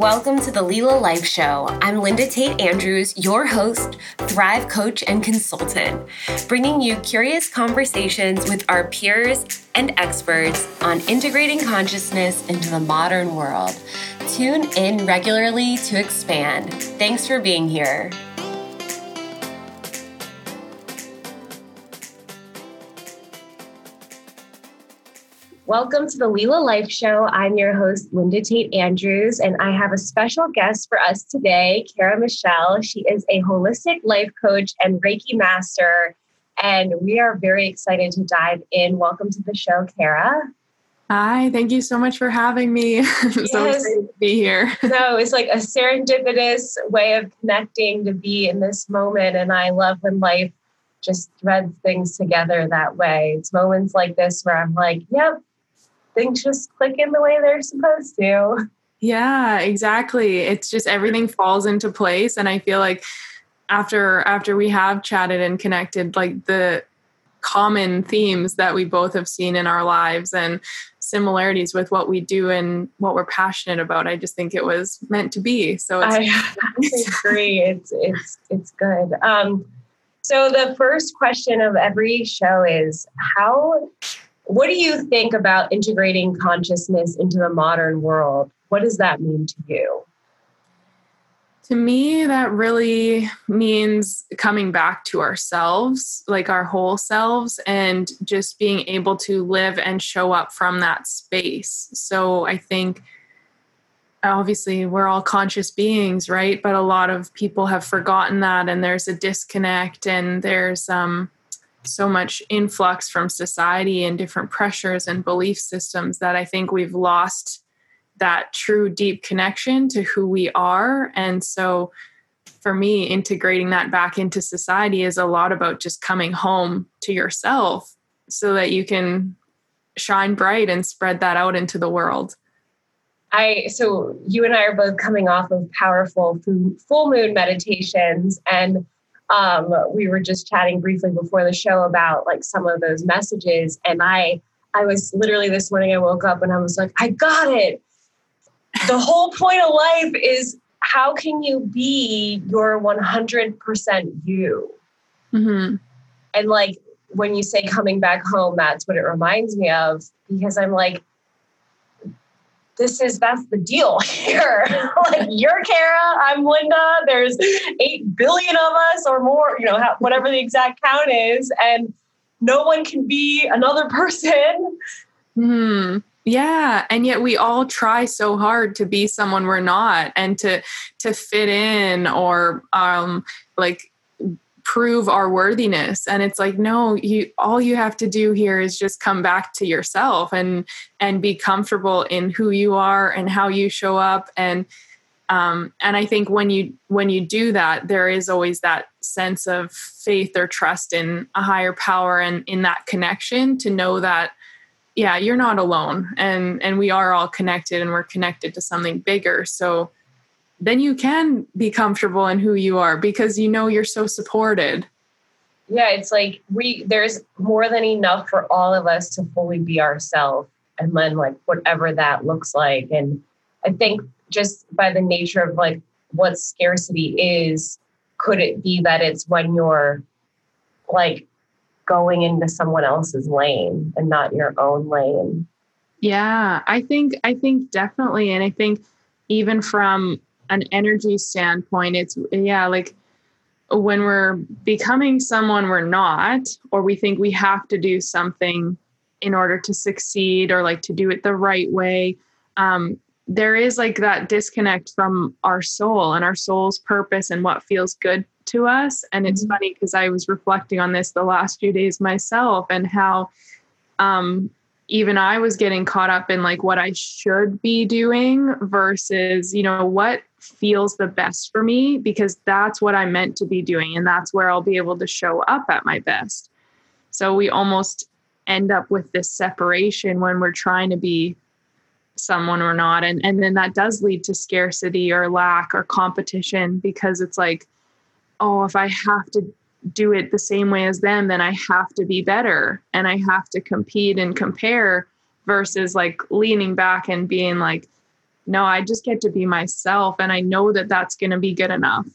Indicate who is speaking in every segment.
Speaker 1: Welcome to the Lila Life Show. I'm Linda Tate Andrews, your host, Thrive Coach, and consultant, bringing you curious conversations with our peers and experts on integrating consciousness into the modern world. Tune in regularly to expand. Thanks for being here. Welcome to the Lila Life Show. I'm your host, Linda Tate Andrews, and I have a special guest for us today, Kara Michelle. She is a holistic life coach and Reiki master, and we are very excited to dive in. Welcome to the show, Kara.
Speaker 2: Hi, thank you so much for having me. I'm yes. so excited to be here.
Speaker 1: no, it's like a serendipitous way of connecting to be in this moment, and I love when life just threads things together that way. It's moments like this where I'm like, yep, things just click in the way they're supposed to.
Speaker 2: Yeah, exactly. It's just everything falls into place and I feel like after after we have chatted and connected like the common themes that we both have seen in our lives and similarities with what we do and what we're passionate about. I just think it was meant to be. So
Speaker 1: I, I agree. It's it's it's good. Um, so the first question of every show is how what do you think about integrating consciousness into the modern world? What does that mean to you?
Speaker 2: To me, that really means coming back to ourselves, like our whole selves, and just being able to live and show up from that space. So I think obviously we're all conscious beings, right? But a lot of people have forgotten that, and there's a disconnect, and there's, um, so much influx from society and different pressures and belief systems that I think we've lost that true deep connection to who we are. And so for me, integrating that back into society is a lot about just coming home to yourself so that you can shine bright and spread that out into the world.
Speaker 1: I so you and I are both coming off of powerful full moon meditations and um, we were just chatting briefly before the show about like some of those messages and i i was literally this morning i woke up and i was like i got it the whole point of life is how can you be your 100% you mm-hmm. and like when you say coming back home that's what it reminds me of because i'm like this is that's the deal here. like you're Kara, I'm Linda. There's eight billion of us or more, you know, whatever the exact count is, and no one can be another person.
Speaker 2: Hmm. Yeah, and yet we all try so hard to be someone we're not, and to to fit in or um like prove our worthiness. And it's like no you all you have to do here is just come back to yourself and and be comfortable in who you are and how you show up. And um, and i think when you when you do that there is always that sense of faith or trust in a higher power and in that connection to know that yeah you're not alone. And and we are all connected and we're connected to something bigger. So then you can be comfortable in who you are because you know you're so supported.
Speaker 1: Yeah, it's like we there's more than enough for all of us to fully be ourselves and then like whatever that looks like. And I think just by the nature of like what scarcity is, could it be that it's when you're like going into someone else's lane and not your own lane?
Speaker 2: Yeah, I think I think definitely and I think even from an energy standpoint, it's yeah, like when we're becoming someone we're not, or we think we have to do something in order to succeed or like to do it the right way. Um, there is like that disconnect from our soul and our soul's purpose and what feels good to us. And it's mm-hmm. funny because I was reflecting on this the last few days myself and how um, even I was getting caught up in like what I should be doing versus, you know, what feels the best for me because that's what I'm meant to be doing and that's where I'll be able to show up at my best. So we almost end up with this separation when we're trying to be someone or not and and then that does lead to scarcity or lack or competition because it's like oh if I have to do it the same way as them, then I have to be better and I have to compete and compare versus like leaning back and being like, no, I just get to be myself and I know that that's going to be good enough.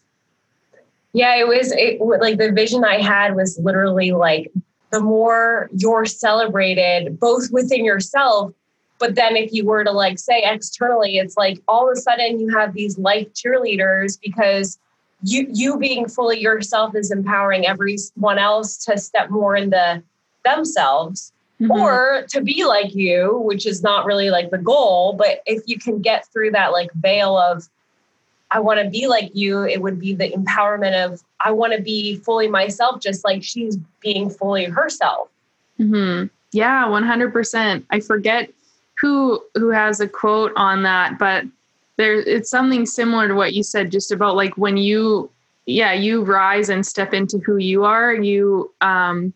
Speaker 1: Yeah, it was it, like the vision I had was literally like the more you're celebrated both within yourself but then if you were to like say externally it's like all of a sudden you have these life cheerleaders because you you being fully yourself is empowering everyone else to step more into themselves mm-hmm. or to be like you which is not really like the goal but if you can get through that like veil of i want to be like you it would be the empowerment of i want to be fully myself just like she's being fully herself
Speaker 2: mm-hmm. yeah 100% i forget who who has a quote on that but there it's something similar to what you said just about like when you yeah you rise and step into who you are you um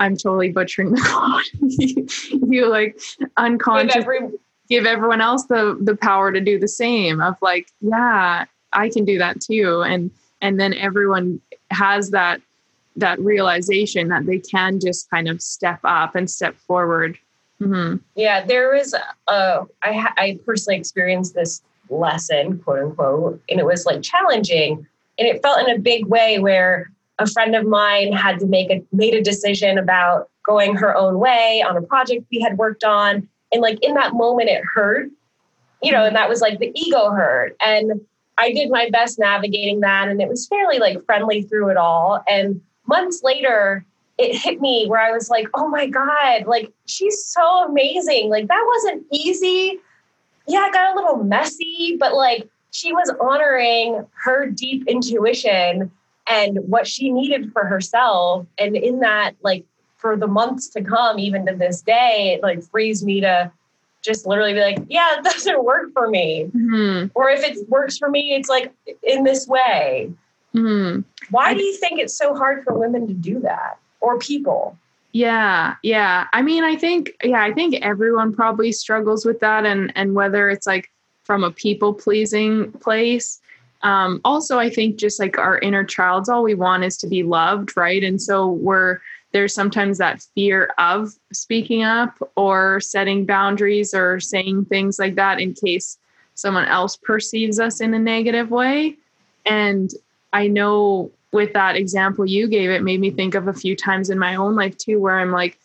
Speaker 2: i'm totally butchering the quote. You, like unconscious give, every, give everyone else the the power to do the same of like yeah i can do that too. And and then everyone has that that realization that they can just kind of step up and step forward
Speaker 1: Mm-hmm. Yeah, there was a, I, I personally experienced this lesson, quote unquote, and it was like challenging. And it felt in a big way where a friend of mine had to make a made a decision about going her own way on a project we had worked on. And like in that moment it hurt, you know, and that was like the ego hurt. And I did my best navigating that and it was fairly like friendly through it all. And months later, it hit me where I was like, oh my God, like she's so amazing. Like that wasn't easy. Yeah, it got a little messy, but like she was honoring her deep intuition and what she needed for herself. And in that, like for the months to come, even to this day, it like frees me to just literally be like, yeah, it doesn't work for me. Mm-hmm. Or if it works for me, it's like in this way. Mm-hmm. Why do you think it's so hard for women to do that? Or people.
Speaker 2: Yeah, yeah. I mean, I think yeah, I think everyone probably struggles with that and and whether it's like from a people pleasing place um, also i think just like our inner child's all we want is to be loved right and so we're there's sometimes that fear of speaking up or setting boundaries or saying things like that in case someone else perceives us in a negative way and i know with that example you gave, it made me think of a few times in my own life too, where I'm like,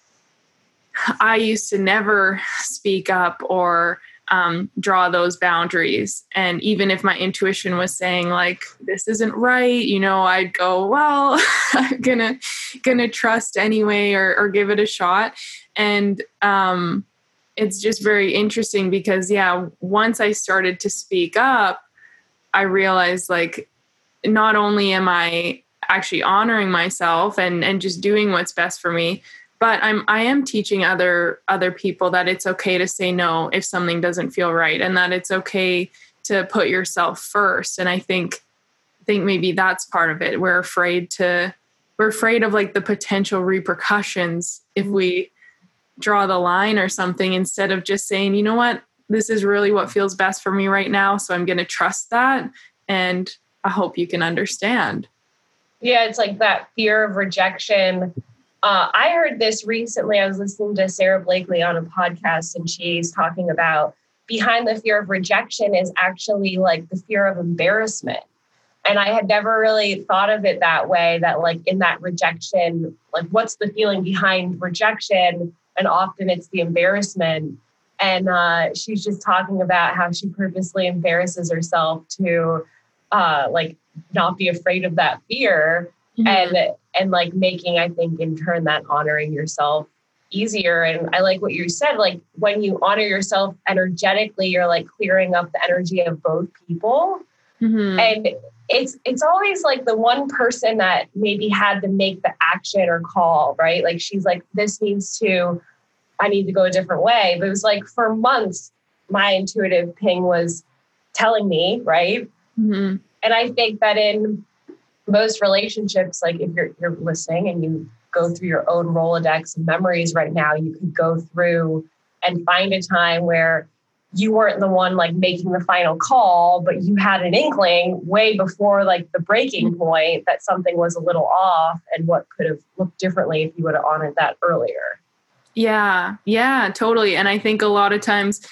Speaker 2: I used to never speak up or um, draw those boundaries. And even if my intuition was saying like this isn't right, you know, I'd go, well, I'm gonna gonna trust anyway or or give it a shot. And um, it's just very interesting because yeah, once I started to speak up, I realized like not only am I actually honoring myself and and just doing what's best for me, but I'm I am teaching other other people that it's okay to say no if something doesn't feel right and that it's okay to put yourself first. And I think I think maybe that's part of it. We're afraid to we're afraid of like the potential repercussions if we mm-hmm. draw the line or something instead of just saying, you know what, this is really what feels best for me right now. So I'm going to trust that. And I hope you can understand.
Speaker 1: Yeah, it's like that fear of rejection. Uh, I heard this recently. I was listening to Sara Blakely on a podcast, and she's talking about behind the fear of rejection is actually like the fear of embarrassment. And I had never really thought of it that way that, like, in that rejection, like, what's the feeling behind rejection? And often it's the embarrassment. And uh, she's just talking about how she purposely embarrasses herself to uh, like not be afraid of that fear mm-hmm. and and like making i think in turn that honoring yourself easier. And i like what you said like when you honor yourself energetically you're like clearing up the energy of both people. Mm-hmm. and it's it's always like the one person that maybe had to make the action or call right? Like she's like this needs to i need to go a different way. But it was like for months my intuitive ping was telling me right Mm-hmm. And I think that in most relationships, like if you're you're listening and you go through your own Rolodex of memories right now, you could go through and find a time where you weren't the one like making the final call, but you had an inkling way before like the breaking mm-hmm. point that something was a little off and what could have looked differently if you would have honored that earlier.
Speaker 2: Yeah, yeah, totally. And I think a lot of times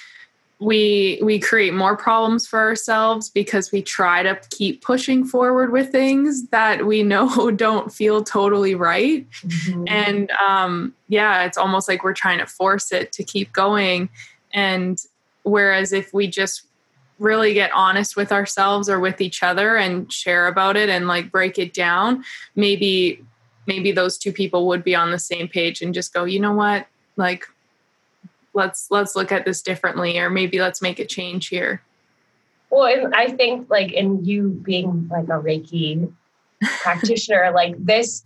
Speaker 2: we we create more problems for ourselves because we try to keep pushing forward with things that we know don't feel totally right. Mm-hmm. and um yeah it's almost like we're trying to force it to keep going. And whereas if we just really get honest with ourselves or with each other and share about it and like break it down maybe maybe those two people would be on the same page and just go you know what? Like let's let's look at this differently or maybe let's make a change here.
Speaker 1: Well i think like in you being like a reiki practitioner like this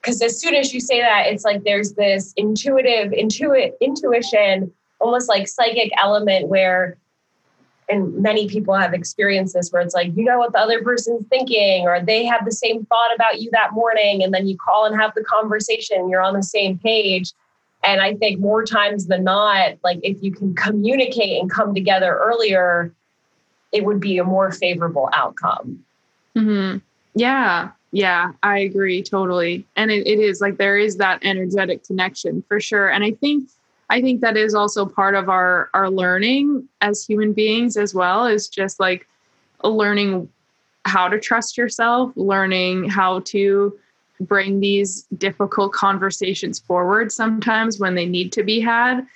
Speaker 1: because as soon as you say that it's like there's this intuitive intuit intuition almost like psychic element where and many people have experienced this where it's like you know what the other person's thinking or they have the same thought about you that morning and then you call and have the conversation you're on the same page and I think more times than not, like if you can communicate and come together earlier, it would be a more favorable outcome.
Speaker 2: Mm-hmm. Yeah. Yeah, I agree totally. And it, it is like there is that energetic connection for sure. And I think I think that is also part of our our learning as human beings as well is just like learning how to trust yourself, learning how to bring these difficult conversations forward sometimes when they need to be had.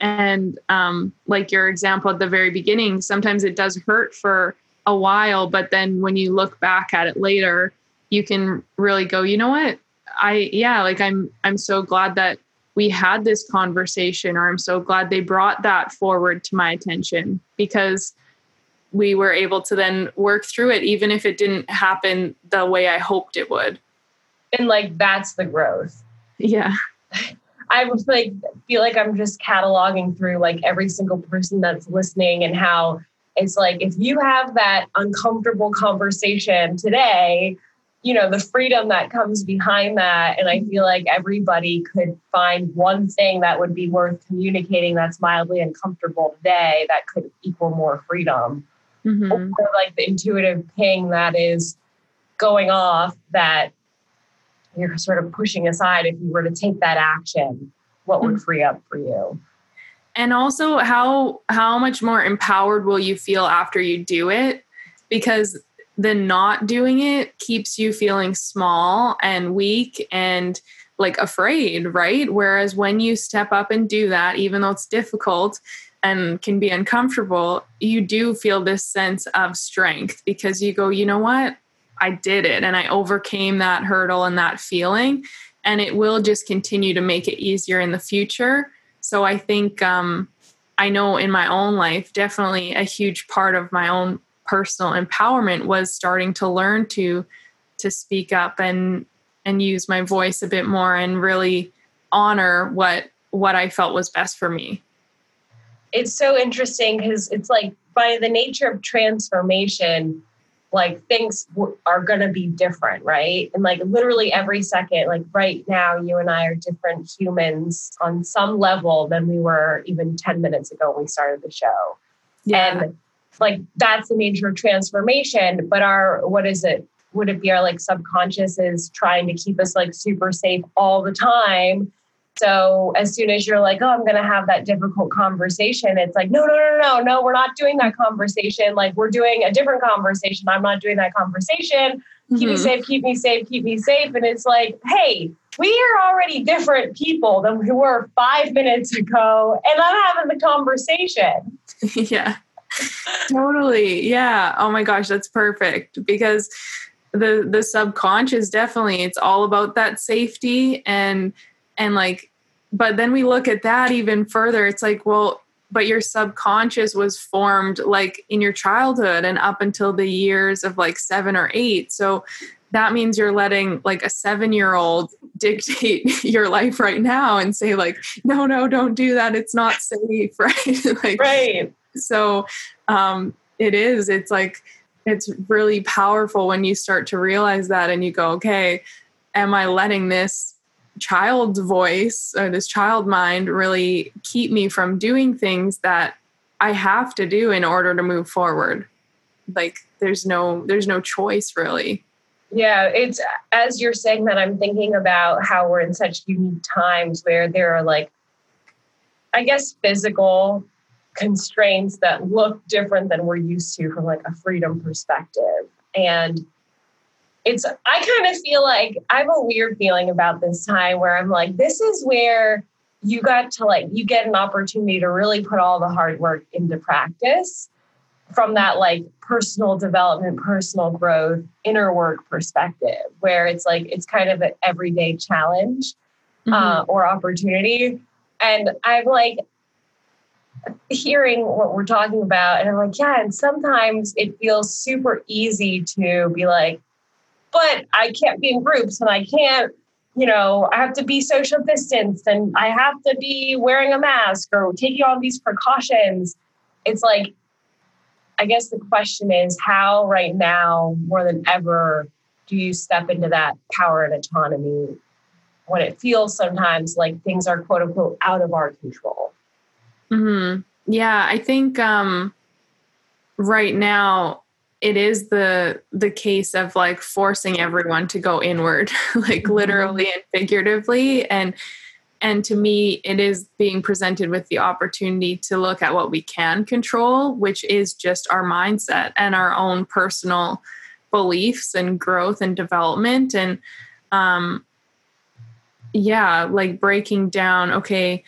Speaker 2: And um, like your example at the very beginning, sometimes it does hurt for a while, but then when you look back at it later, you can really go, you know what? I yeah, like I'm I'm so glad that we had this conversation, or I'm so glad they brought that forward to my attention because we were able to then work through it, even if it didn't happen the way I hoped it would
Speaker 1: and like that's the growth.
Speaker 2: Yeah.
Speaker 1: I would like feel like i'm just cataloging through like every single person that's listening and how it's like if you have that uncomfortable conversation today you know the freedom that comes behind that and i feel like everybody could find one thing that would be worth communicating that's mildly uncomfortable today that could equal more freedom. Mm-hmm. or like the intuitive ping that is going off that you're sort of pushing aside if you were to take that action what would mm. free up for you?
Speaker 2: And also how how much more empowered will you feel after you do it? Because the not doing it keeps you feeling small and weak and like afraid right? Whereas when you step up and do that even though it's difficult and can be uncomfortable you do feel this sense of strength because you go you know what I did it and I overcame that hurdle and that feeling. And it will just continue to make it easier in the future. So I think um, I know in my own life, definitely a huge part of my own personal empowerment was starting to learn to to speak up and and use my voice a bit more and really honor what what I felt was best for me.
Speaker 1: It's so interesting because it's like by the nature of transformation, like things w- are going to be different, right? And like literally every second, like right now, you and I are different humans on some level than we were even 10 minutes ago when we started the show. Yeah. And like that's the nature of transformation. But our, what is it? Would it be our like subconscious is trying to keep us like super safe all the time? So as soon as you're like, oh, I'm going to have that difficult conversation, it's like, no, no, no, no, no, we're not doing that conversation. Like we're doing a different conversation. I'm not doing that conversation. Keep mm-hmm. me safe, keep me safe, keep me safe. And it's like, hey, we are already different people than we were five minutes ago. And I'm having the conversation.
Speaker 2: yeah. totally. Yeah. Oh my gosh, that's perfect. Because the the subconscious definitely it's all about that safety and and like but then we look at that even further. It's like well but your subconscious was formed like in your childhood and up until the years of like 7 or 8 so that means you're letting like a 7 year old dictate your life right now and say like no no don't do that. It's not safe right? Like
Speaker 1: right.
Speaker 2: so um it is. It's like it's really powerful when you start to realize that and you go okay am i letting this child's voice or this child mind really keep me from doing things that I have to do in order to move forward. Like there's no there's no choice really.
Speaker 1: Yeah, it's as you're saying that I'm thinking about how we're in such unique times where there are like I guess physical constraints that look different than we're used to from like a freedom perspective. And it's I kind of feel like I have a weird feeling about this time where I'm like, this is where you got to like you get an opportunity to really put all the hard work into practice from that like personal development, personal growth, inner work perspective, where it's like it's kind of an everyday challenge uh, mm-hmm. uh, or opportunity. And I'm like hearing what we're talking about, and I'm like, yeah. And sometimes it feels super easy to be like, but I can't be in groups and I can't, you know, I have to be social distanced and I have to be wearing a mask or taking all these precautions. It's like, I guess the question is how right now, more than ever, do you step into that power and autonomy when it feels sometimes like things are quote unquote out of our control?
Speaker 2: Hmm. Yeah, I think um, right now it is the the case of like forcing everyone to go inward like mm-hmm. literally and figuratively. And and to me it is being presented with the opportunity to look at what we can control which is just our mindset and our own personal beliefs and growth and development. And um yeah like breaking down okay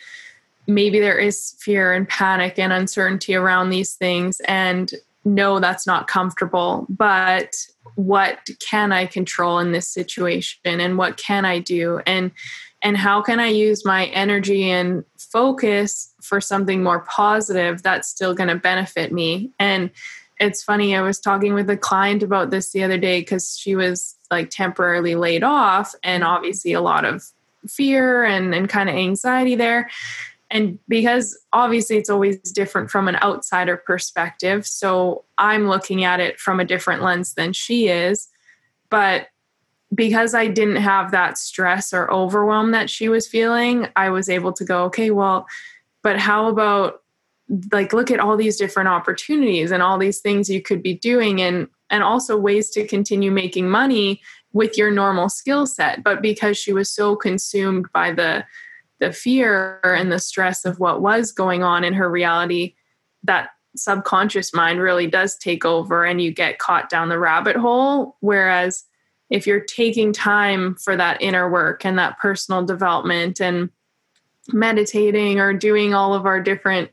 Speaker 2: maybe there is fear and panic and uncertainty around these things. And no, that's not comfortable, but what can I control in this situation and what can I do? And and how can I use my energy and focus for something more positive that's still going to benefit me? And it's funny, I was talking with a client about this the other day because she was like temporarily laid off, and obviously a lot of fear and, and kind of anxiety there and because obviously it's always different from an outsider perspective so i'm looking at it from a different lens than she is. But because i didn't have that stress or overwhelm that she was feeling i was able to go okay well but how about like look at all these different opportunities and all these things you could be doing and and also ways to continue making money with your normal skill set. But because she was so consumed by the the fear and the stress of what was going on in her reality, that subconscious mind really does take over and you get caught down the rabbit hole. Whereas if you're taking time for that inner work and that personal development and meditating or doing all of our different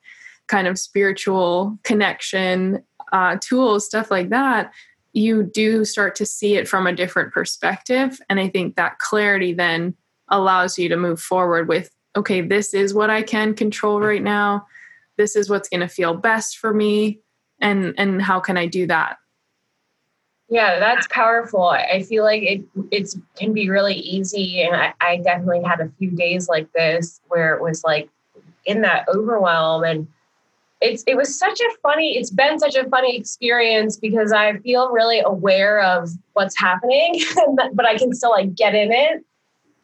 Speaker 2: kind of spiritual connection uh, tools, stuff like that, you do start to see it from a different perspective. And I think that clarity then allows you to move forward with okay, this is what I can control mm-hmm. right now. This is what's going to feel best for me. And, and how can I do that?
Speaker 1: Yeah, that's powerful. I feel like it it's can be really easy. And I, I definitely had a few days like this where it was like in that overwhelm and it's it was such a funny it's been such a funny experience because i feel really aware of what's happening but i can still like get in it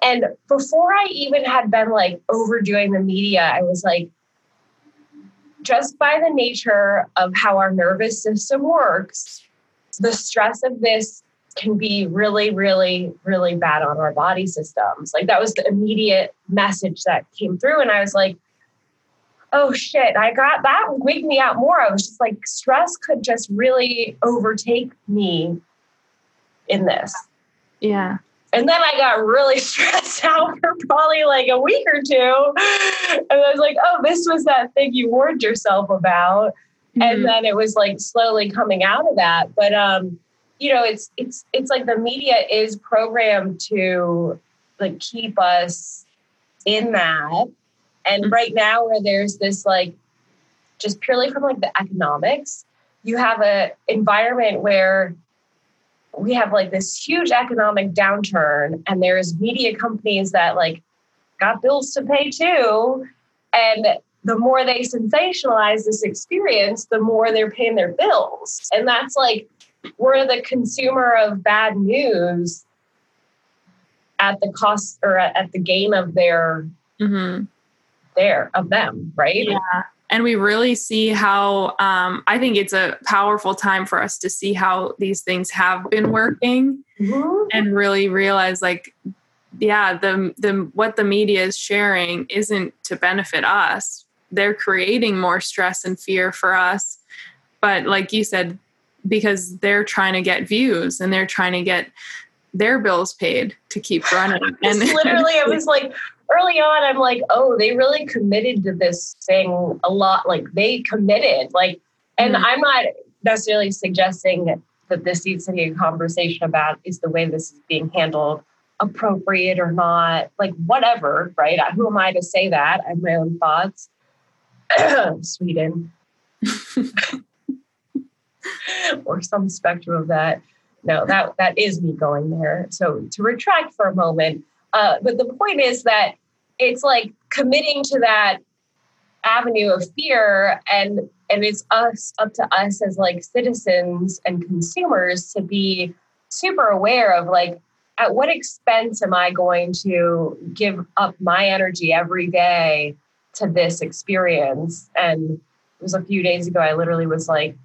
Speaker 1: and before I even had been like overdoing the media, I was like, just by the nature of how our nervous system works, the stress of this can be really, really, really bad on our body systems. Like that was the immediate message that came through. And I was like, oh shit, I got that wigged me out more. I was just like, stress could just really overtake me in this.
Speaker 2: Yeah.
Speaker 1: And then I got really stressed out for probably like a week or two. And I was like, oh, this was that thing you warned yourself about. Mm-hmm. And then it was like slowly coming out of that. But um, you know, it's it's it's like the media is programmed to like keep us in that. And mm-hmm. right now where there's this like just purely from like the economics, you have a environment where we have like this huge economic downturn and there's media companies that like got bills to pay too. And the more they sensationalize this experience the more they're paying their bills. And that's like we're the consumer of bad news at the cost or at the gain of their mm-hmm. their of them right?
Speaker 2: Yeah and we really see how um, I think it's a powerful time for us to see how these things have been working mm-hmm. and really realize like yeah the the what the media is sharing isn't to benefit us. They're creating more stress and fear for us. But like you said because they're trying to get views and they're trying to get their bills paid to keep running. And
Speaker 1: literally it was like early on i'm like oh they really committed to this thing a lot like they committed like and mm-hmm. i'm not necessarily suggesting that this needs to be a conversation about is the way this is being handled appropriate or not, like whatever, right? Who am I to say that? I have my own thoughts. Sweden. or some spectrum of that. No, that that is me going there. So to retract for a moment, uh, but the point is that it's like committing to that avenue of fear and and it's us up to us as like citizens and consumers to be super aware of like at what expense am I going to give up my energy every day to this experience? And it was a few days ago, I literally was like,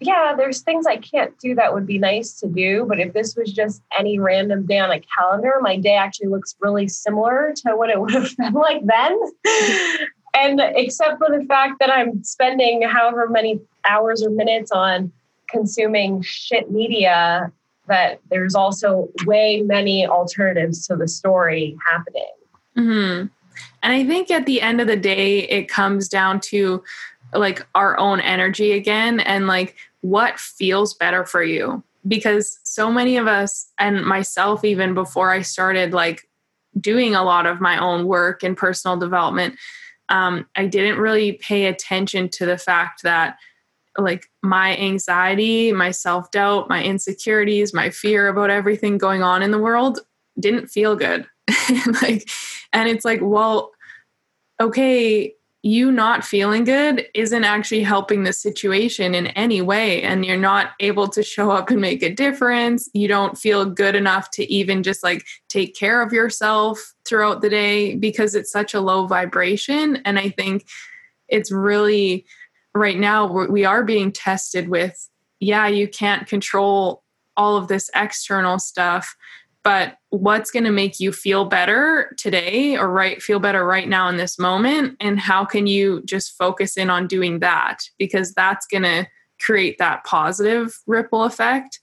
Speaker 1: yeah, there's things I can't do that would be nice to do. But if this was just any random day on a calendar, my day actually looks really similar to what it would have been like then. and except for the fact that I'm spending however many hours or minutes on consuming shit media that there's also way many alternatives to the story happening.
Speaker 2: Mm-hmm. And I think at the end of the day, it comes down to like our own energy again and like what feels better for you. Because so many of us, and myself, even before I started like doing a lot of my own work and personal development, um, I didn't really pay attention to the fact that like my anxiety, my self doubt, my insecurities, my fear about everything going on in the world didn't feel good. like, and it's like, well, okay, you not feeling good isn't actually helping the situation in any way. And you're not able to show up and make a difference. You don't feel good enough to even just like take care of yourself throughout the day because it's such a low vibration. And I think it's really right now we are being tested with yeah you can't control all of this external stuff but what's going to make you feel better today or right feel better right now in this moment and how can you just focus in on doing that because that's going to create that positive ripple effect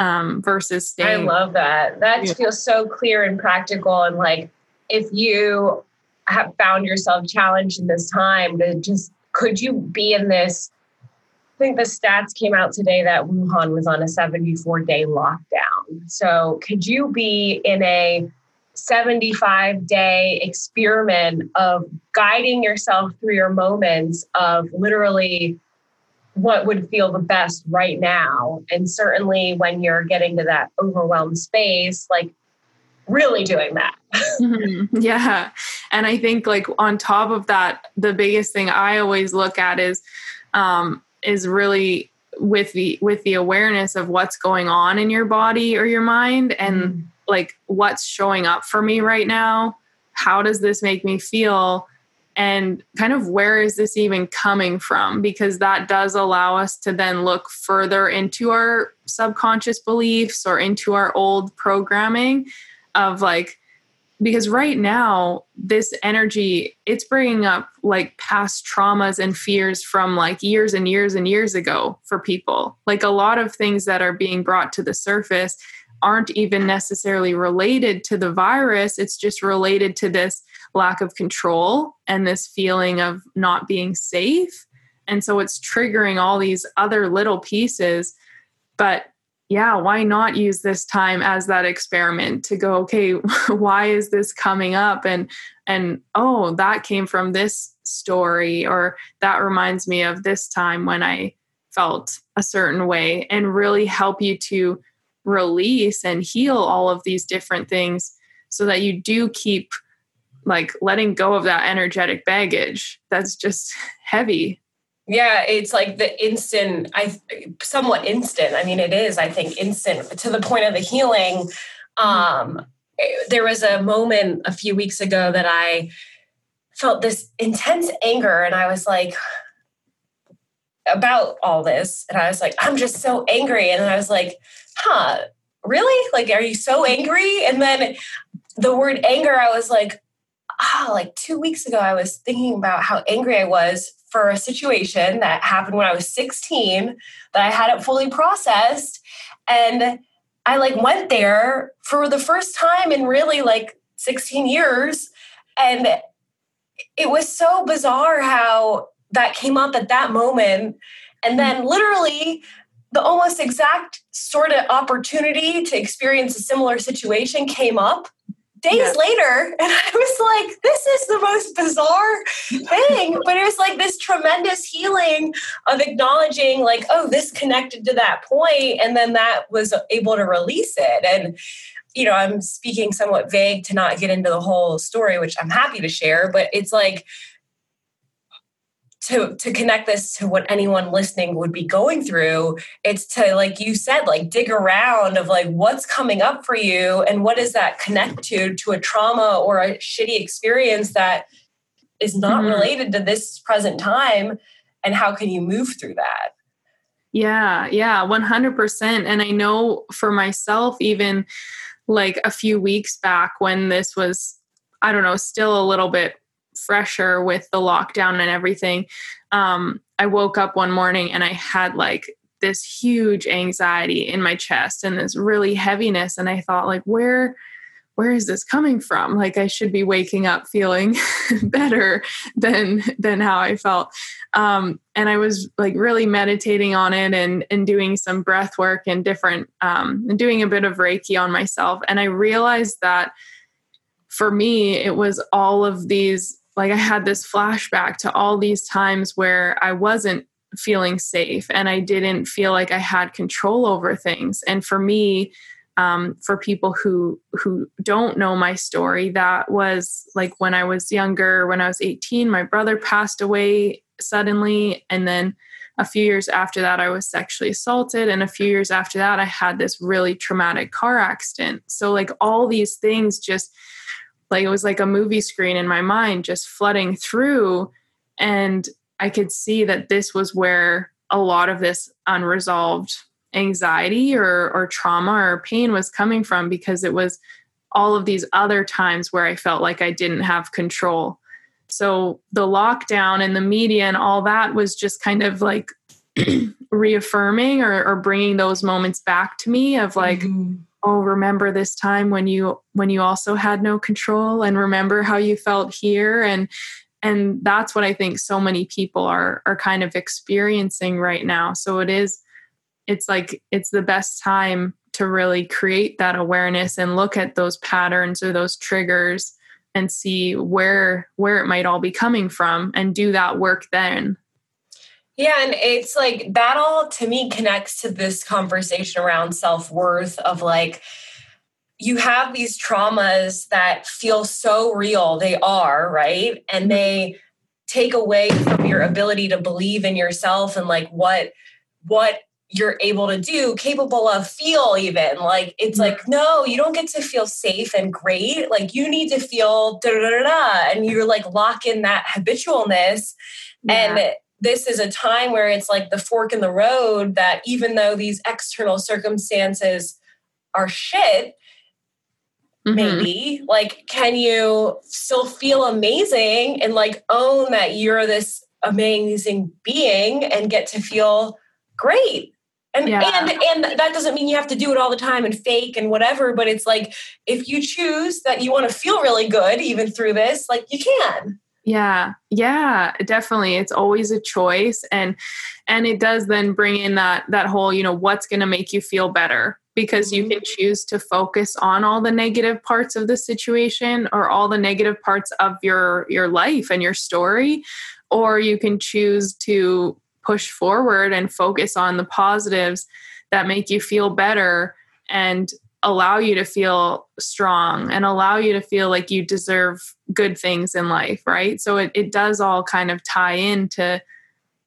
Speaker 2: um, versus staying.
Speaker 1: I love that. That yeah. feels so clear and practical. And like, if you have found yourself challenged in this time to just could you be in this? I think the stats came out today that Wuhan was on a 74 day lockdown. So, could you be in a 75 day experiment of guiding yourself through your moments of literally what would feel the best right now? And certainly when you're getting to that overwhelmed space, like really doing that.
Speaker 2: mm-hmm. Yeah. And I think like on top of that, the biggest thing I always look at is um is really with the with the awareness of what's going on in your body or your mind and mm. like what's showing up for me right now. How does this make me feel? and kind of where is this even coming from because that does allow us to then look further into our subconscious beliefs or into our old programming of like because right now this energy it's bringing up like past traumas and fears from like years and years and years ago for people. Like a lot of things that are being brought to the surface aren't even necessarily related to the virus. It's just related to this lack of control and this feeling of not being safe. And so it's triggering all these other little pieces. But yeah, why not use this time as that experiment to go, okay, why is this coming up? And and oh, that came from this story, or that reminds me of this time when I felt a certain way, and really help you to release and heal all of these different things so that you do keep like letting go of that energetic baggage that's just heavy
Speaker 1: yeah, it's like the instant, I somewhat instant. I mean, it is, I think, instant to the point of the healing. Um, there was a moment a few weeks ago that I felt this intense anger, and I was like, about all this. And I was like, I'm just so angry. And I was like, huh, really? Like, are you so angry? And then the word anger, I was like, ah, oh, like two weeks ago, I was thinking about how angry I was for a situation that happened when I was 16 that I hadn't fully processed. And I like went there for the first time in really like 16 years. And it was so bizarre how that came up at that moment. And then literally the almost exact sort of opportunity to experience a similar situation came up days yeah. later and i was like this is the most bizarre thing but it was like this tremendous healing of acknowledging like oh this connected to that point and then that was able to release it and you know i'm speaking somewhat vague to not get into the whole story which i'm happy to share but it's like to to connect this to what anyone listening would be going through it's to like you said like dig around of like what's coming up for you and what does that connect to to a trauma or a shitty experience that is not mm-hmm. related to this present time and how can you move through that
Speaker 2: yeah yeah 100% and i know for myself even like a few weeks back when this was i don't know still a little bit fresher with the lockdown and everything, um, I woke up one morning and I had like this huge anxiety in my chest and this really heaviness. And I thought, like, where where is this coming from? Like i should be waking up feeling better than than how i felt. Um, and i was like really meditating on it and and doing some breath work and different um, and doing a bit of reiki on myself. And i realized that for me it was all of these like I had this flashback to all these times where I wasn't feeling safe and I didn't feel like I had control over things. And for me, um, for people who who don't know my story, that was like when I was younger, when I was 18, my brother passed away suddenly, and then a few years after that, I was sexually assaulted, and a few years after that, I had this really traumatic car accident. So like all these things just like it was like a movie screen in my mind just flooding through and i could see that this was where a lot of this unresolved anxiety or or trauma or pain was coming from because it was all of these other times where i felt like i didn't have control. So the lockdown and the media and all that was just kind of like reaffirming or, or bringing those moments back to me of like mm-hmm oh remember this time when you when you also had no control and remember how you felt here? And and that's what i think so many people are are kind of experiencing right now. So it is it's like it's the best time to really create that awareness and look at those patterns or those triggers and see where where it might all be coming from and do that work then
Speaker 1: yeah, and it's like that all to me connects to this conversation around self worth of like, you have these traumas that feel so real. They are, right? And they take away from your ability to believe in yourself and like what, what you're able to do, capable of, feel even. Like it's mm-hmm. like, no, you don't get to feel safe and great. Like you need to feel da da da da. And you're like lock in that habitualness. Yeah. And this is a time where it's like the fork in the road that even though these external circumstances are shit, mm-hmm. maybe like can you still feel amazing and like own that you're this amazing being and get to feel great and yeah. and and that doesn't mean you have to do it all the time and fake and whatever but it's like if you choose that you want to feel really good even through this like you can
Speaker 2: yeah yeah definitely it's always a choice and and it does then bring in that that whole you know what's going to make you feel better because you mm-hmm. can choose to focus on all the negative parts of the situation or all the negative parts of your your life and your story or you can choose to push forward and focus on the positives that make you feel better and allow you to feel strong and allow you to feel like you deserve good things in life right? So it, it does all kind of tie into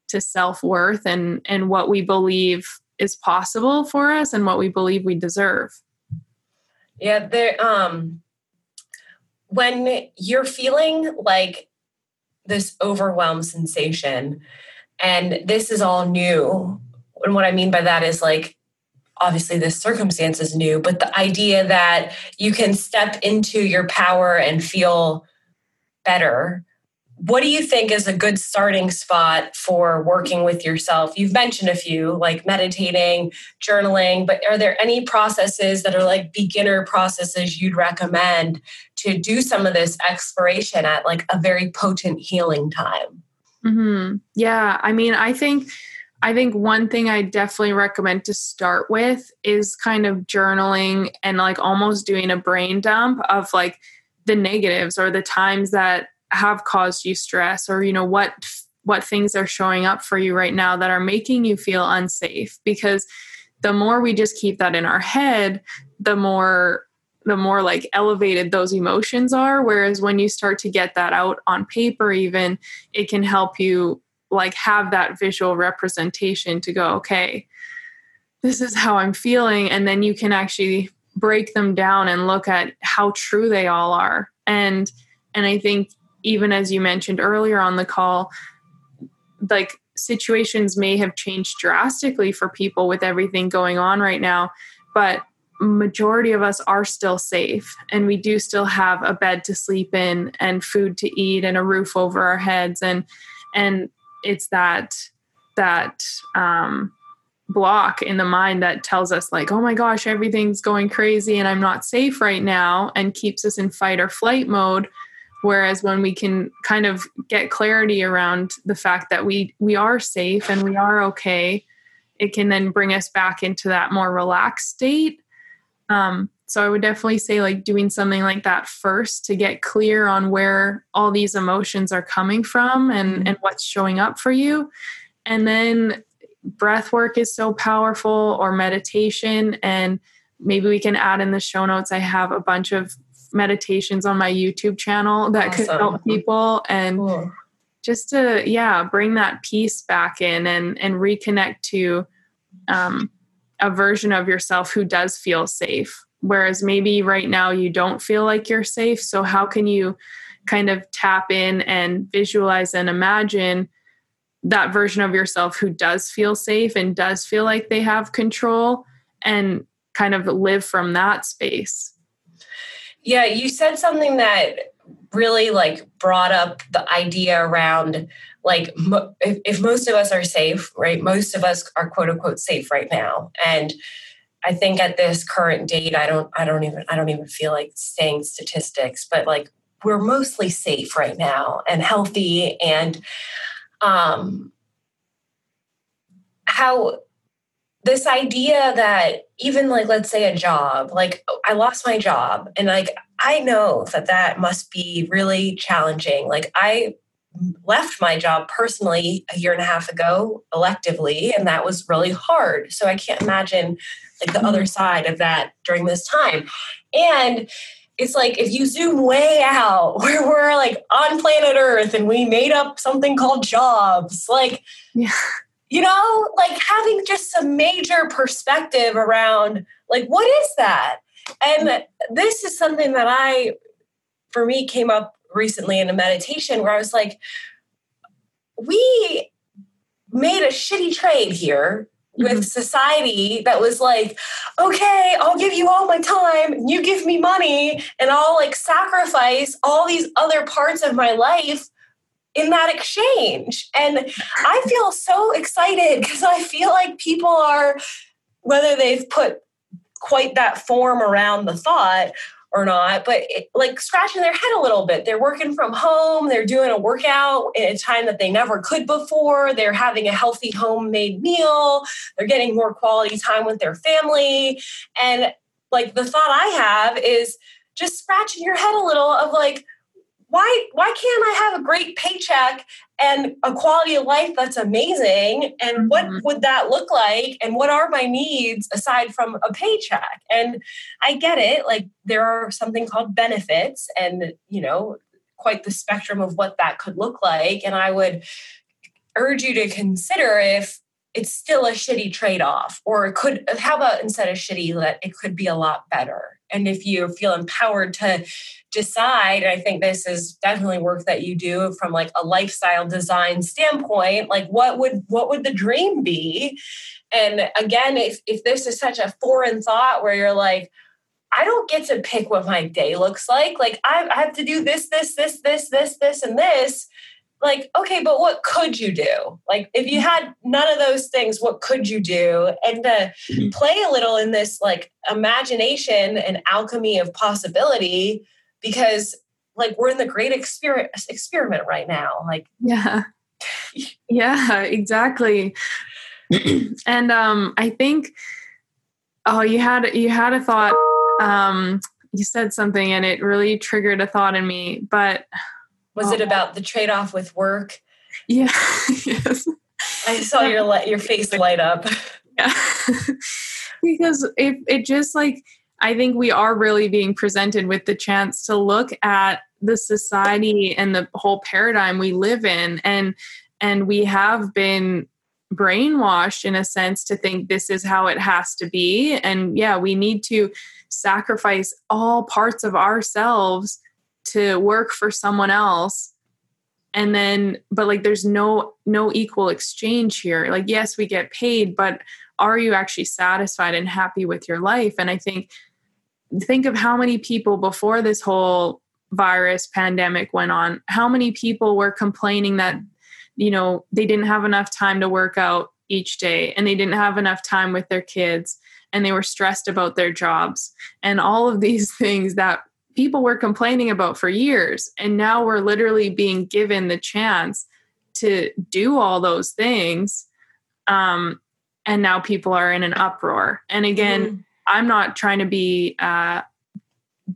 Speaker 2: to self-worth and and what we believe is possible for us and what we believe we deserve.
Speaker 1: Yeah there um when you're feeling like this overwhelmed sensation and this is all new and what i mean by that is like obviously this circumstance is new, but the idea that you can step into your power and feel better what do you think is a good starting spot for working with yourself? You've mentioned a few like meditating, journaling, but are there any processes that are like beginner processes you'd recommend to do some of this exploration at like a very potent healing time?
Speaker 2: Mm-hmm. Yeah, I mean, I think I think one thing I definitely recommend to start with is kind of journaling and like almost doing a brain dump of like the negatives or the times that have caused you stress or you know what what things are showing up for you right now that are making you feel unsafe. Because the more we just keep that in our head the more the more like elevated those emotions are. Whereas when you start to get that out on paper even it can help you like have that visual representation to go okay this is how i'm feeling. And then you can actually break them down and look at how true they all are. And and i think even as you mentioned earlier on the call, like situations may have changed drastically for people with everything going on right now, but majority of us are still safe. And we do still have a bed to sleep in and food to eat and a roof over our heads. And and it's that that um block in the mind that tells us like oh my gosh everything's going crazy and i'm not safe right now and keeps us in fight or flight mode. Whereas when we can kind of get clarity around the fact that we we are safe and we are okay it can then bring us back into that more relaxed state. Um, so i would definitely say like doing something like that first to get clear on where all these emotions are coming from and mm-hmm. and what's showing up for you and then breath work is so powerful or meditation and maybe we can add in the show notes i have a bunch of meditations on my YouTube channel that awesome. could help people and cool. just to yeah bring that peace back in and and reconnect to um, a version of yourself who does feel safe whereas maybe right now you don't feel like you're safe so how can you kind of tap in and visualize and imagine that version of yourself who does feel safe and does feel like they have control and kind of live from that space
Speaker 1: yeah, you said something that really like brought up the idea around like if, if most of us are safe, right? Most of us are quote unquote safe right now, and I think at this current date, I don't, I don't even, I don't even feel like saying statistics, but like we're mostly safe right now and healthy, and um, how this idea that even like let's say a job like i lost my job and like i know that that must be really challenging. Like i left my job personally a year and a half ago electively and that was really hard. So i can't imagine like the other mm-hmm. side of that during this time. And it's like if you zoom way out where we're like on planet earth and we made up something called jobs. Like yeah. you know like having just some major perspective around like what is that? And this is something that i for me came up recently in a meditation where i was like we made a shitty trade here with mm-hmm. society that was like, okay, I'll give you all my time, you give me money, and I'll like sacrifice all these other parts of my life in that exchange. And I feel so excited because I feel like people are, whether they've put quite that form around the thought or not, but it, like scratching their head a little bit. They're working from home, they're doing a workout in a time that they never could before, they're having a healthy homemade meal, they're getting more quality time with their family. And like the thought I have is just scratching your head a little of like, why why can't I have a great paycheck and a quality of life that's amazing? And what mm-hmm. would that look like? And what are my needs aside from a paycheck? And I get it, like there are something called benefits and you know, quite the spectrum of what that could look like. And I would urge you to consider if it's still a shitty trade-off or it could how about instead of shitty that it could be a lot better and if you feel empowered to decide i think this is definitely work that you do from like a lifestyle design standpoint like what would what would the dream be and again if if this is such a foreign thought where you're like I don't get to pick what my day looks like. Like I, I have to do this, this, this, this, this, this, and this. Like, okay, but what could you do? Like, if you had none of those things, what could you do? And to mm-hmm. play a little in this like imagination and alchemy of possibility, because like we're in the great experiment experiment right now. Like,
Speaker 2: yeah, yeah, exactly. and um, I think, oh, you had you had a thought um, you said something and it really triggered a thought in me. But
Speaker 1: was it um, about the trade off with work?
Speaker 2: Yeah. yes.
Speaker 1: I saw your your face light up.
Speaker 2: Yeah. because it it just like I think we are really being presented with the chance to look at the society and the whole paradigm we live in and and we have been brainwashed in a sense to think this is how it has to be and yeah we need to sacrifice all parts of ourselves to work for someone else. And then but like there's no no equal exchange here. Like yes we get paid but are you actually satisfied and happy with your life? And i think think of how many people before this whole virus pandemic went on how many people were complaining that you know they didn't have enough time to work out each day and they didn't have enough time with their kids and they were stressed about their jobs and all of these things that people were complaining about for years and now we're literally being given the chance to do all those things um, and now people are in an uproar and again mm-hmm. i'm not trying to be uh,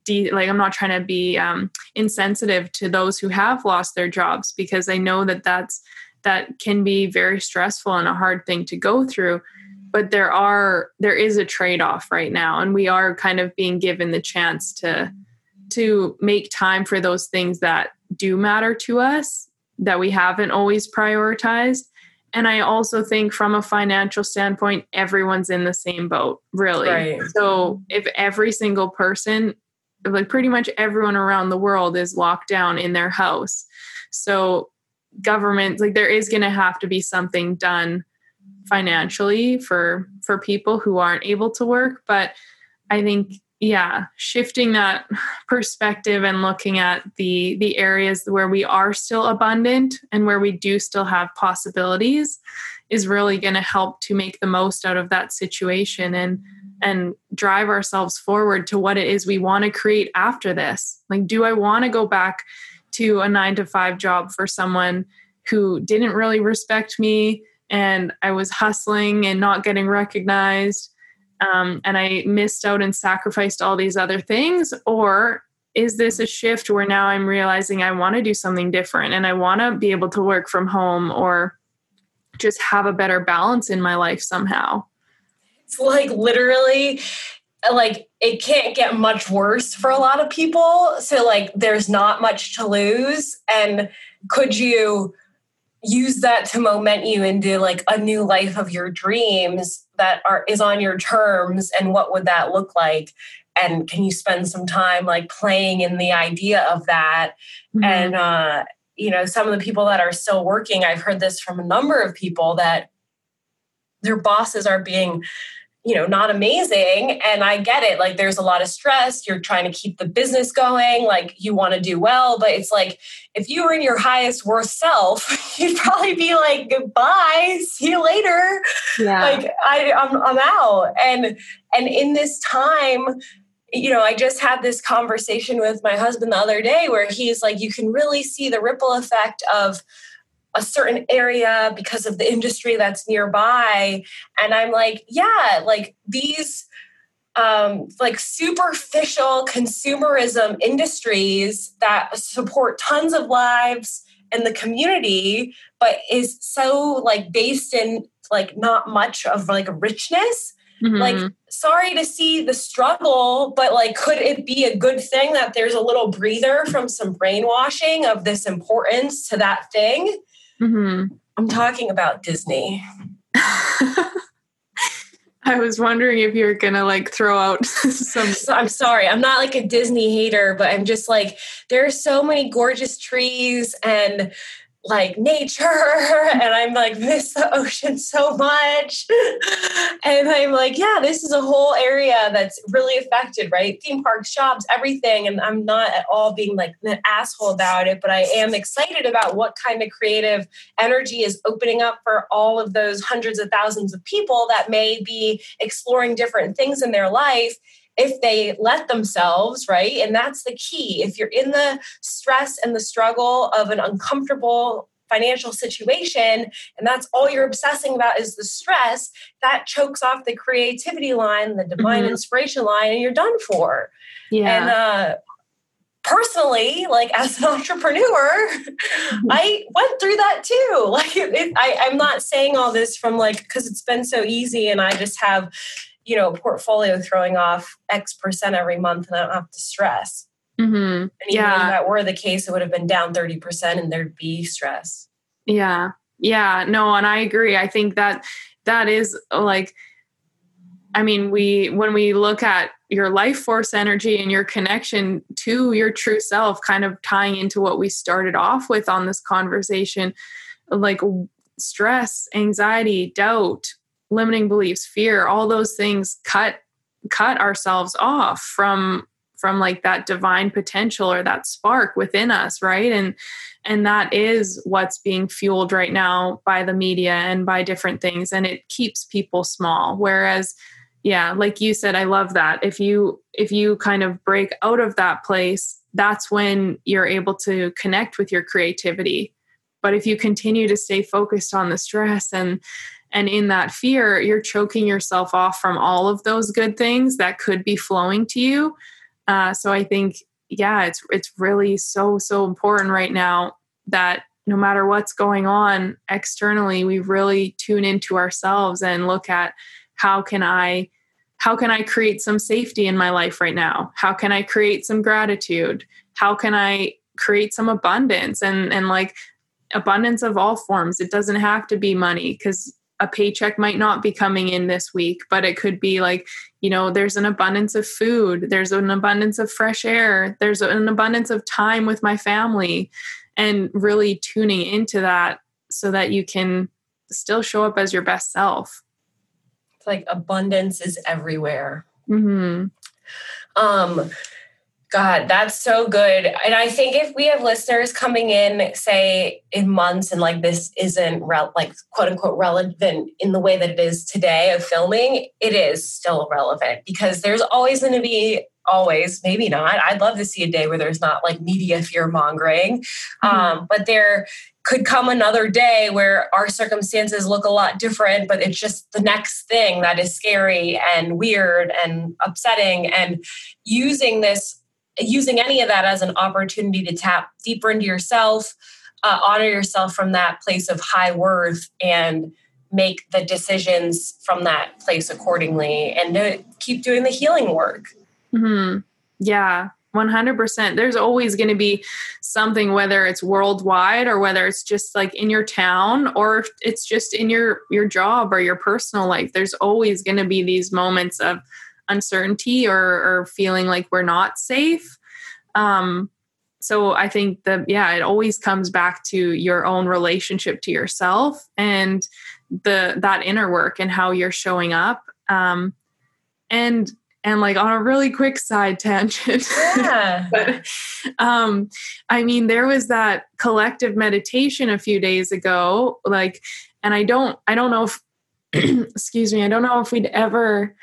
Speaker 2: de- like i'm not trying to be um, insensitive to those who have lost their jobs because i know that that's that can be very stressful and a hard thing to go through but there are there is a trade-off right now and we are kind of being given the chance to to make time for those things that do matter to us that we haven't always prioritized. And i also think from a financial standpoint everyone's in the same boat really. Right. so if every single person like pretty much everyone around the world is locked down in their house so government like there is going to have to be something done financially for for people who aren't able to work. But i think yeah shifting that perspective and looking at the the areas where we are still abundant and where we do still have possibilities is really going to help to make the most out of that situation and and drive ourselves forward to what it is we want to create after this like do i want to go back to a 9 to 5 job for someone who didn't really respect me and I was hustling and not getting recognized. Um, and I missed out and sacrificed all these other things? Or is this a shift where now I'm realizing I want to do something different and I want to be able to work from home or just have a better balance in my life somehow?
Speaker 1: It's like literally like it can't get much worse for a lot of people. So like there's not much to lose. And could you use that to moment you into like a new life of your dreams that are is on your terms and what would that look like and can you spend some time like playing in the idea of that mm-hmm. and uh you know some of the people that are still working i've heard this from a number of people that their bosses are being you know not amazing and i get it like there's a lot of stress you're trying to keep the business going like you want to do well but it's like if you were in your highest worst self you'd probably be like goodbye see you later. Yeah. like i I'm, I'm out. And and in this time you know, I just had this conversation with my husband the other day where he's like, you can really see the ripple effect of a certain area because of the industry that's nearby. And i'm like yeah like these um, like superficial consumerism industries that support tons of lives in the community but is so like based in like not much of like richness mm-hmm. like sorry to see the struggle but like could it be a good thing that there's a little breather from some brainwashing of this importance to that thing Mm-hmm. I'm talking about Disney.
Speaker 2: I was wondering if you're gonna like throw out some.
Speaker 1: I'm sorry, I'm not like a Disney hater, but I'm just like there are so many gorgeous trees and like nature and I'm like miss the ocean so much. and I'm like, yeah, this is a whole area that's really affected, right? Theme parks, shops, everything. And I'm not at all being like an asshole about it, but I am excited about what kind of creative energy is opening up for all of those hundreds of thousands of people that may be exploring different things in their life if they let themselves, right? And that's the key. If you're in the stress and the struggle of an uncomfortable financial situation and that's all you're obsessing about is the stress that chokes off the creativity line the divine mm-hmm. inspiration line and you're done for yeah and uh personally like as an entrepreneur mm-hmm. i went through that too like it, I, i'm not saying all this from like because it's been so easy and i just have you know, portfolio throwing off X percent every month and I don't have to stress. Mm-hmm. And even yeah. if that were the case, it would have been down 30% and there'd be stress.
Speaker 2: Yeah. Yeah. No, and I agree. I think that that is like, I mean, we, when we look at your life force energy and your connection to your true self, kind of tying into what we started off with on this conversation, like stress, anxiety, doubt, limiting beliefs fear all those things cut cut ourselves off from from like that divine potential or that spark within us right? And and that is what's being fueled right now by the media and by different things and it keeps people small. Whereas yeah like you said i love that. If you if you kind of break out of that place that's when you're able to connect with your creativity. But if you continue to stay focused on the stress and and in that fear, you're choking yourself off from all of those good things that could be flowing to you. Uh, so I think, yeah, it's it's really so so important right now that no matter what's going on externally, we really tune into ourselves and look at how can I how can I create some safety in my life right now? How can I create some gratitude? How can I create some abundance and and like abundance of all forms? It doesn't have to be money because a paycheck might not be coming in this week, but it could be like, you know, there's an abundance of food, there's an abundance of fresh air, there's an abundance of time with my family, and really tuning into that so that you can still show up as your best self.
Speaker 1: It's like abundance is everywhere. Mm-hmm. Um, God, that's so good. And I think if we have listeners coming in, say in months, and like this isn't re- like quote unquote relevant in the way that it is today of filming, it is still relevant because there's always going to be always maybe not i'd love to see a day where there's not like media fear mongering mm-hmm. um, but there could come another day where our circumstances look a lot different, but it's just the next thing that is scary and weird and upsetting. And using this using any of that as an opportunity to tap deeper into yourself, uh, honor yourself from that place of high worth, and make the decisions from that place accordingly, and to keep doing the healing work.
Speaker 2: Mm-hmm. Yeah. 100%. There's always going to be something, whether it's worldwide or whether it's just like in your town or it's just in your, your job or your personal life. There's always going to be these moments of, uncertainty or, or feeling like we're not safe. Um, so I think that, yeah, it always comes back to your own relationship to yourself and the that inner work and how you're showing up. Um, and and like on a really quick side tangent yeah. but um i mean there was that collective meditation a few days ago like and i don't i don't know if excuse me i don't know if we'd ever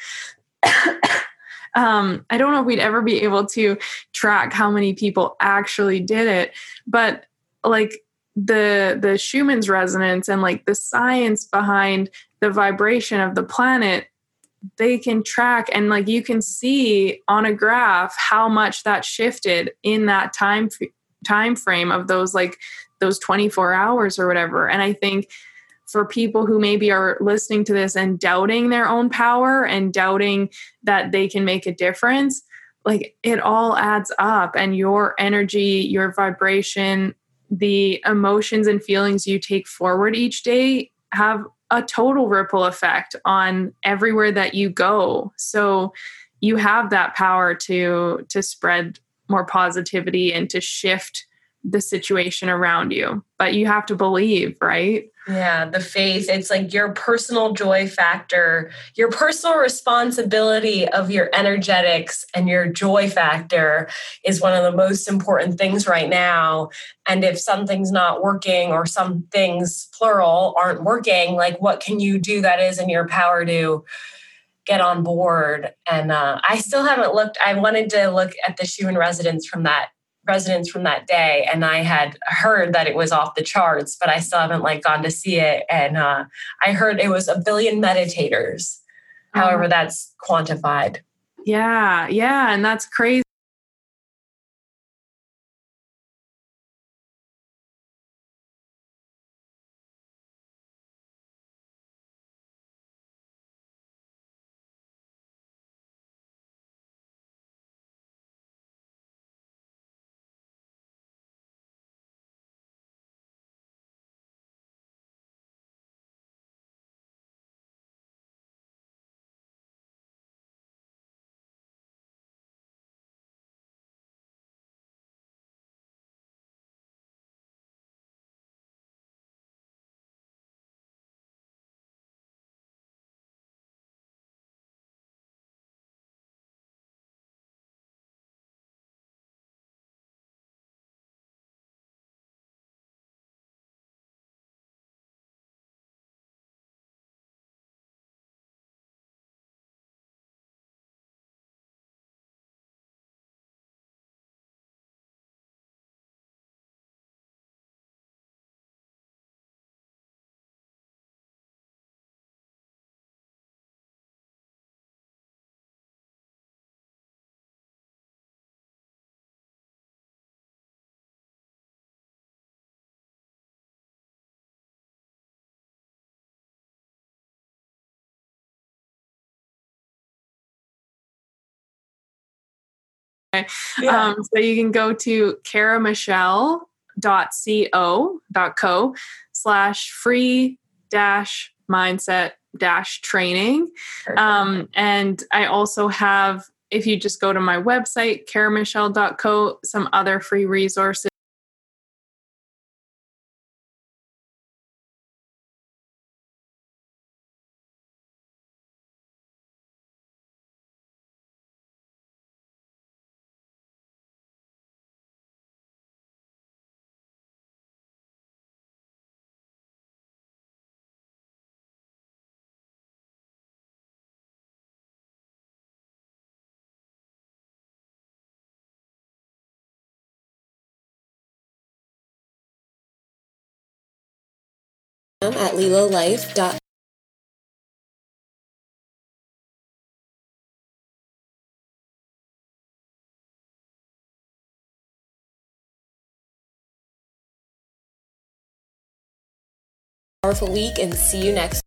Speaker 2: um, I don't know if we'd ever be able to track how many people actually did it, but like the the Schumann's resonance and like the science behind the vibration of the planet they can track and like you can see on a graph how much that shifted in that time time frame of those like those 24 hours or whatever. And i think for people who maybe are listening to this and doubting their own power and doubting that they can make a difference, like it all adds up and your energy, your vibration, the emotions and feelings you take forward each day have a total ripple effect on everywhere that you go. So you have that power to to spread more positivity and to shift the situation around you. But you have to believe, right?
Speaker 1: Yeah, the faith. It's like your personal joy factor, your personal responsibility of your energetics and your joy factor is one of the most important things right now. And if something's not working or some things, plural, aren't working, like what can you do that is in your power to get on board? And uh, I still haven't looked, I wanted to look at the Schumann resonance from that resonance from that day and i had heard that it was off the charts but i still haven't like gone to see it and uh, i heard it was a billion meditators. Uh-huh. however that's quantified.
Speaker 2: Yeah yeah and that's crazy Yeah. Um, so you can go to karamichelle.co.co slash free dash mindset dash training. Um, and I also have, if you just go to my website, karamichelle.co, some other free resources
Speaker 3: lilalife.com. Powerful week and see you next